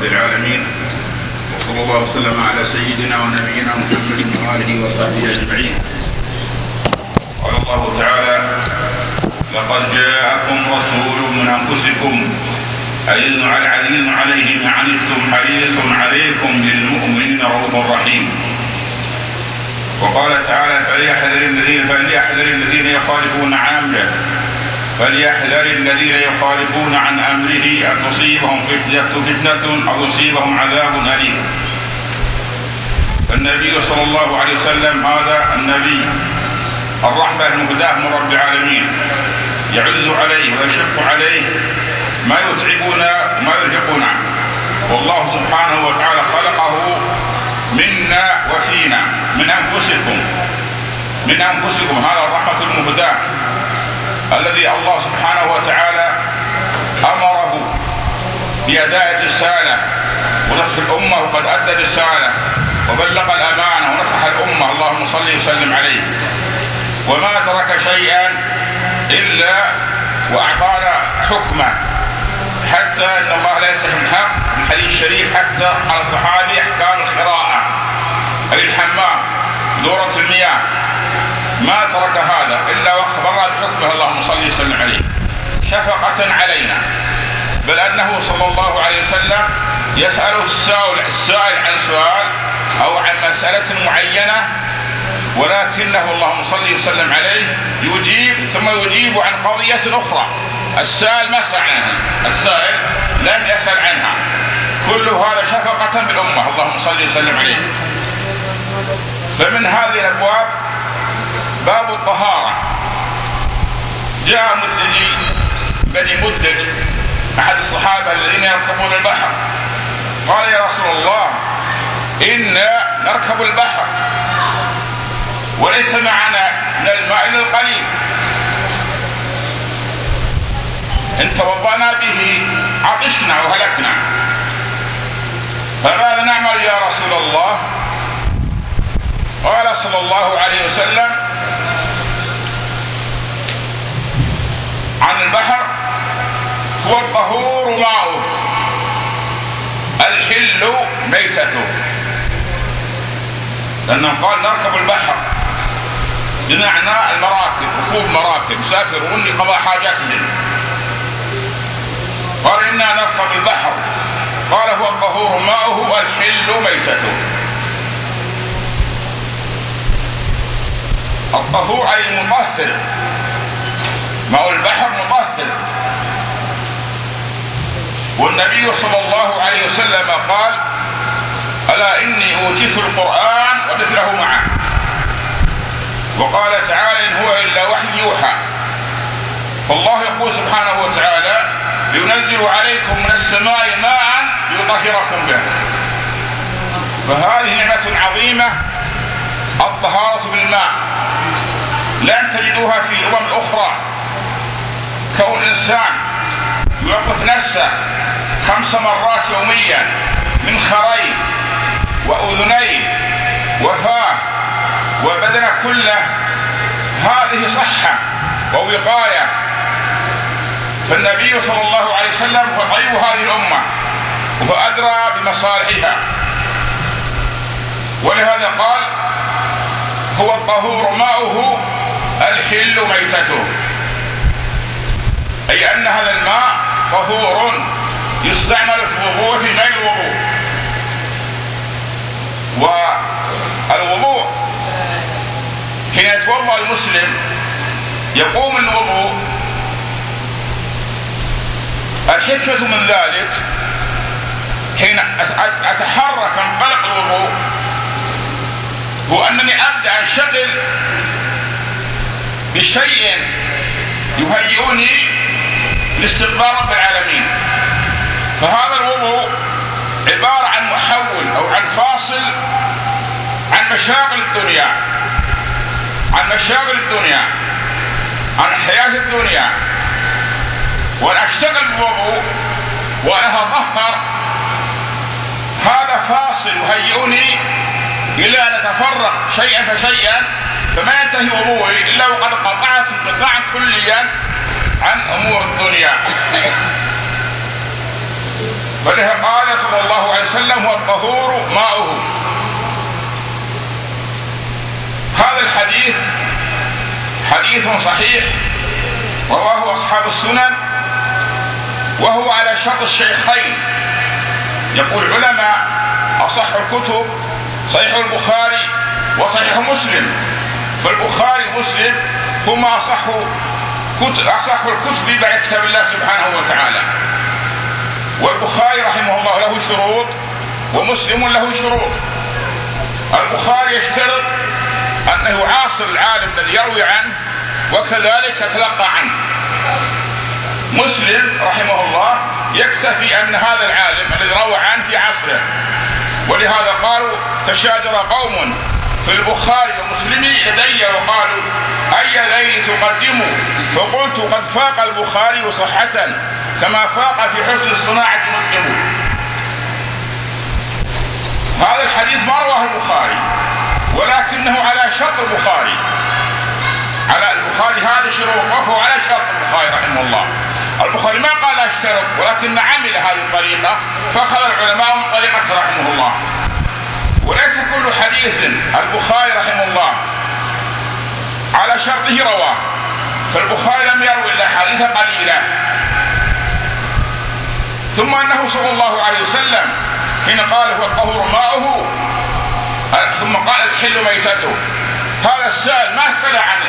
رب العالمين. وصلى الله وسلم على سيدنا ونبينا محمد وآله وصحبه أجمعين. قال الله تعالى لقد جاءكم رسول من أنفسكم عزيز عزيز عليه ما عنتم حريص عليكم بالمؤمنين رؤوف رحيم. وقال تعالى فليحذر الذين فليحذر الذين يخالفون عن امره فليحذر الذين يخالفون عن أمره أن تصيبهم فتنه أو يصيبهم عذاب أليم. فالنبي صلى الله عليه وسلم هذا النبي الرحمة المهداة من رب العالمين يعز عليه ويشق عليه ما يتعبنا وما يرهقنا. والله سبحانه وتعالى خلقه منا وفينا من أنفسكم من أنفسكم. هذا الرحمة المهداة. الذي الله سبحانه وتعالى أمره بأداء الرسالة. ونصح الأمة وقد أدى الرسالة. وبلغ الأمانة ونصح الأمة. اللهم صل وسلم عليه. وما ترك شيئا إلا وأعطانا حكمه. حتى إن الله لا يستحي الحق في الحديث الشريف حتى على الصحابي أحكام القراءة. اي الحمام دورة المياه. ما ترك هذا إلا واخبرنا بحكمه اللهم صل وسلم عليه. شفقة علينا. بل أنه صلى الله عليه وسلم يساله السائل السائل عن سؤال أو عن مسألة معينة ولكنه اللهم صل وسلم عليه يجيب ثم يجيب عن قضية أخرى. السائل ما سأل عنها. السائل لم يسأل عنها. كل هذا شفقة بالأمة. اللهم صل وسلم عليه. فمن هذه الأبواب باب الطهارة. جاء مدجي بني مدج أحد الصحابة الذين يركبون البحر. قال يا رسول الله إنا نركب البحر. وليس معنا من الماء إلا القليل. إن توضأنا به عطشنا وهلكنا. فماذا نعمل يا رسول الله؟ قال صلى الله عليه وسلم عن البحر هو الطهور ماؤه الحل ميتته. لأنه قال نركب البحر بمعنى المراكب ركوب مراكب. يسافرون لقضاء حاجاتهم قال إنا نركب البحر. قال هو الطهور ماؤه الحل ميتته. الطهور أي المطهر. ماء البحر مطهر والنبي صلى الله عليه وسلم قال ألا إني أوتيت القرآن ومثله معه. وقال تعالى إن هو إلا وحي يوحى. فالله يقول سبحانه وتعالى ينزل عليكم من السماء ماء ليطهركم به. فهذه نعمة عظيمة الطهارة بالماء لن تجدوها في الأمم الأخرى كون الإنسان يوقف نفسه خمس مرات يوميا من خرين وأذنيه وفاه وبدنه كله. هذه صحة ووقاية. فالنبي صلى الله عليه وسلم هو طيب هذه الأمة وهو أدرى بمصالحها. ولهذا قال هو الطهور ماؤه الحل ميتته. أي أن هذا الماء طهور يستعمل في الوضوء في غير الوضوء والوضوء حين يتوضأ المسلم يقوم الوضوء. الحكمة من ذلك حين أتحرك انطلق الوضوء هو أنني أبدأ أنشغل بشيء يهيئني لاستقبال رب العالمين. فهذا الوضوء عبارة عن محول أو عن فاصل عن مشاغل الدنيا عن مشاغل الدنيا عن حياة الدنيا. وأنا أشتغل بالوضوء وأنا أتطهر هذا فاصل يهيئني إلى أن أتفرق شيئا فشيئا فما ينتهي وضوئي إلا وقد قطعت انقطاعا كليا عن أمور الدنيا. فلها قال صلى الله وسلم هو الطهور ماؤه. هذا الحديث حديث صحيح رواه أصحاب السنن وهو على شرط الشيخين. يقول علماء أصح الكتب صحيح البخاري وصحيح مسلم. فالبخاري ومسلم هما أصح كتب أصح الكتب بعد كتاب الله سبحانه وتعالى. والبخاري رحمه الله له شروط ومسلم له شروط. البخاري يشترط أنه عاصر العالم الذي يروي عنه وكذلك يتلقى عنه. مسلم رحمه الله يكتفي أن هذا العالم الذي روى عنه في عصره. ولهذا قالوا تشاجر قوم في البخاري ومسلم لدي وقالوا أي ذين تقدموا فقلت قد فاق البخاري صحة كما فاق في حسن الصناعة مسلم. هذا الحديث ما رواه البخاري ولكنه على شرط البخاري. على البخاري هذا شروط وهو على شرط البخاري رحمه الله. البخاري ما قال اشترط ولكن عمل هذه الطريقة فأخذ العلماء من طريقته رحمه الله. وليس كل حديث البخاري رحمه الله على شرطه رواه فالبخاري لم يروي إلا حديثا قليلا. ثم أنه صلى الله عليه وسلم حين قال هو الطهور ماؤه ثم قال الحل ميتته. هذا السائل ما سأل عن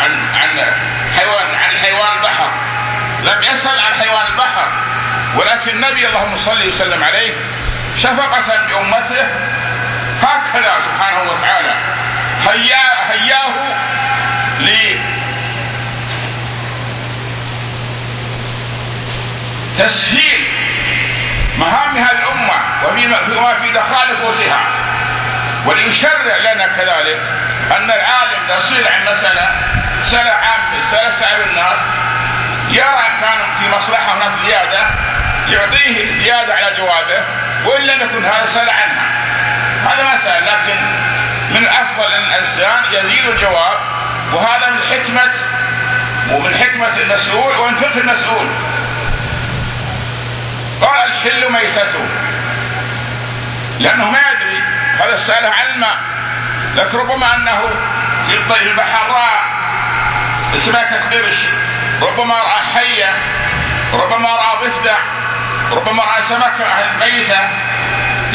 عن عن حيوان عن حيوان البحر. لم يسأل عن حيوان البحر. ولكن النبي اللهم صل وسلم عليه شفقة بأمته هكذا سبحانه وتعالى. هيا هياه لتسهيل مهام هذه الأمة وما في دخال نفوسها. وليشرع لنا كذلك أن العالم سئل عن مسألة سأل عامة سأل سأل الناس. يرى كان في مصلحة هناك زيادة يعطيه زيادة على جوابه وإن لم يكن هذا سأل عنها. هذا ما سأل لكن من أفضل أن الإنسان يزيد الجواب وهذا من حكمة ومن حكمة المسؤول ومن فقه المسؤول. قال الحل ميتته. لأنه ما يدري هذا سأله عن الماء لكن ربما أنه في البحر رأى سمكة قرش ربما رأى حية ربما رأى ضفدع ربما رأى سمكة ميتة.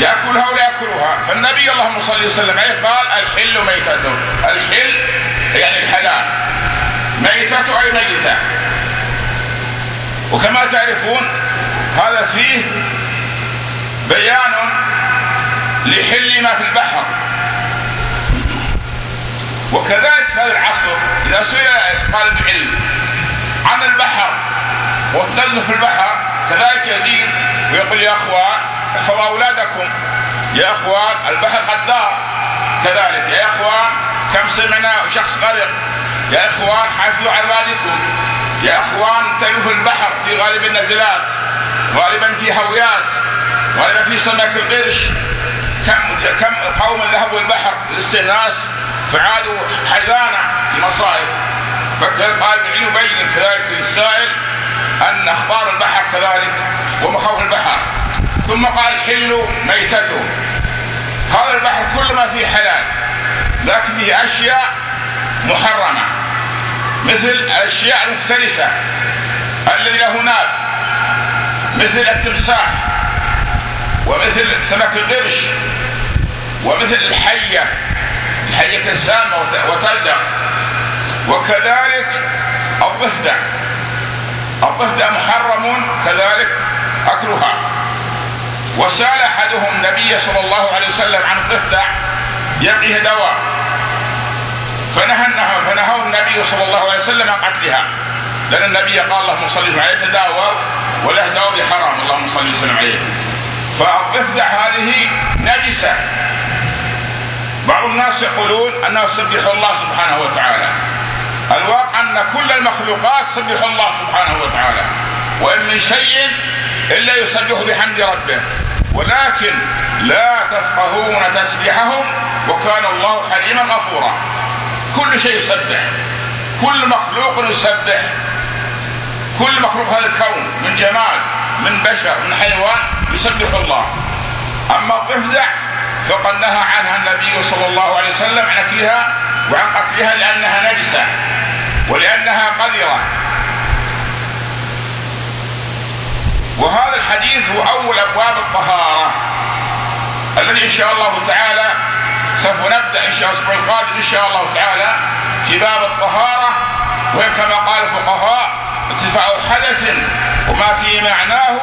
يأكلها ولا يأكلها فالنبي اللهم صل وسلم عليه قال الحل ميتته الحل يعني الحلال. ميتة أي ميتة. وكما تعرفون هذا فيه بيان لحل ما في البحر. وكذلك في هذا العصر إذا سئل طالب العلم عن البحر وتنزل في البحر كذلك يزيد ويقول يا أخوان احفظوا أولادكم؟ يا إخوان البحر قدار كذلك. يا إخوان كم سمعنا شخص غرق؟ يا إخوان حافظوا على والدكم يا إخوان في البحر في غالب النزلات غالبا في هويات غالبا في سمك القرش. كم كم قوم ذهبوا البحر للاستئناس؟ فعادوا حزانة لمصائب فقال ابن يبين كذلك للسائل أن أخبار البحر كذلك ومخاوف البحر. ثم قال حلوا ميتته هذا البحر كل ما فيه حلال لكن فيه أشياء محرمة مثل الأشياء المفترسة الذي له ناب مثل التمساح ومثل سمك القرش ومثل الحية الحية السامة وتلدع وكذلك الضفدع. الضفدع محرم كذلك أكلها. وسأل أحدهم النبي صلى الله عليه وسلم عن الضفدع يقيه دواء فنهى فنهاه النبي صلى الله عليه وسلم عن قتلها. لأن النبي قال اللهم صل عليه تداوى وله دواء بحرام اللهم صل وسلم عليه. فالضفدع هذه نجسة. بعض الناس يقولون أنه سبح الله سبحانه وتعالى. الواقع أن كل المخلوقات سبح الله سبحانه وتعالى. وإن من شيء إلا يسبح بحمد ربه. ولكن لا تفقهون تسبيحهم وكان الله حليما غفورا. كل شيء يسبح. كل مخلوق يسبح. كل مخلوق هذا الكون من جمال من بشر من حيوان يسبح الله. أما الضفدع فقد نهى عنها النبي صلى الله عليه وسلم عن أكلها وعن قتلها لأنها نجسة ولأنها قذرة. وهذا الحديث هو أول أبواب الطهارة الذي إن شاء الله تعالى سوف نبدأ إن شاء الأسبوع القادم إن شاء الله تعالى في باب الطهارة وهي كما قال الفقهاء ارتفاع حدث وما في معناه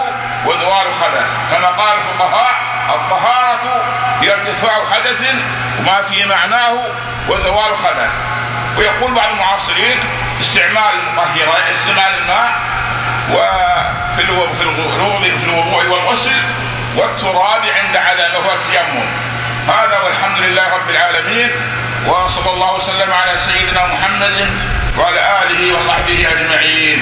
وزوال خبث كما قال الفقهاء الطهارة هي ارتفاع حدث وما في معناه وزوال خبث ويقول بعض المعاصرين استعمال المطهرات استعمال الماء وفي في الوضوء والغسل والتراب عند عدمه والتيمم. هذا والحمد لله رب العالمين وصلى الله وسلم على سيدنا محمد وعلى آله وصحبه أجمعين.